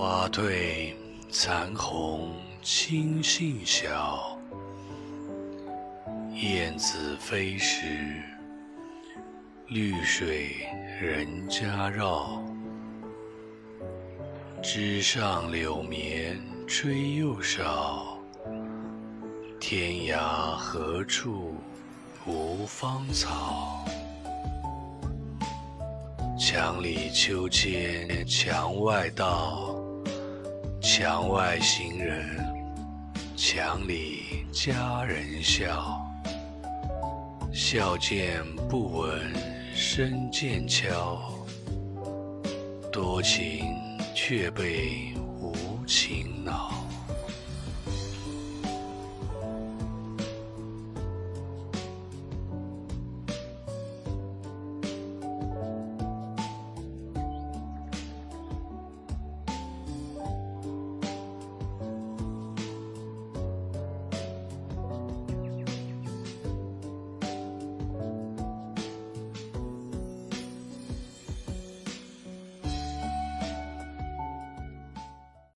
花褪残红青杏小，燕子飞时，绿水人家绕。枝上柳绵吹又少，天涯何处无芳草？墙里秋千墙外道，墙外行人，墙里佳人笑。笑渐不闻声渐悄，多情却被无情恼。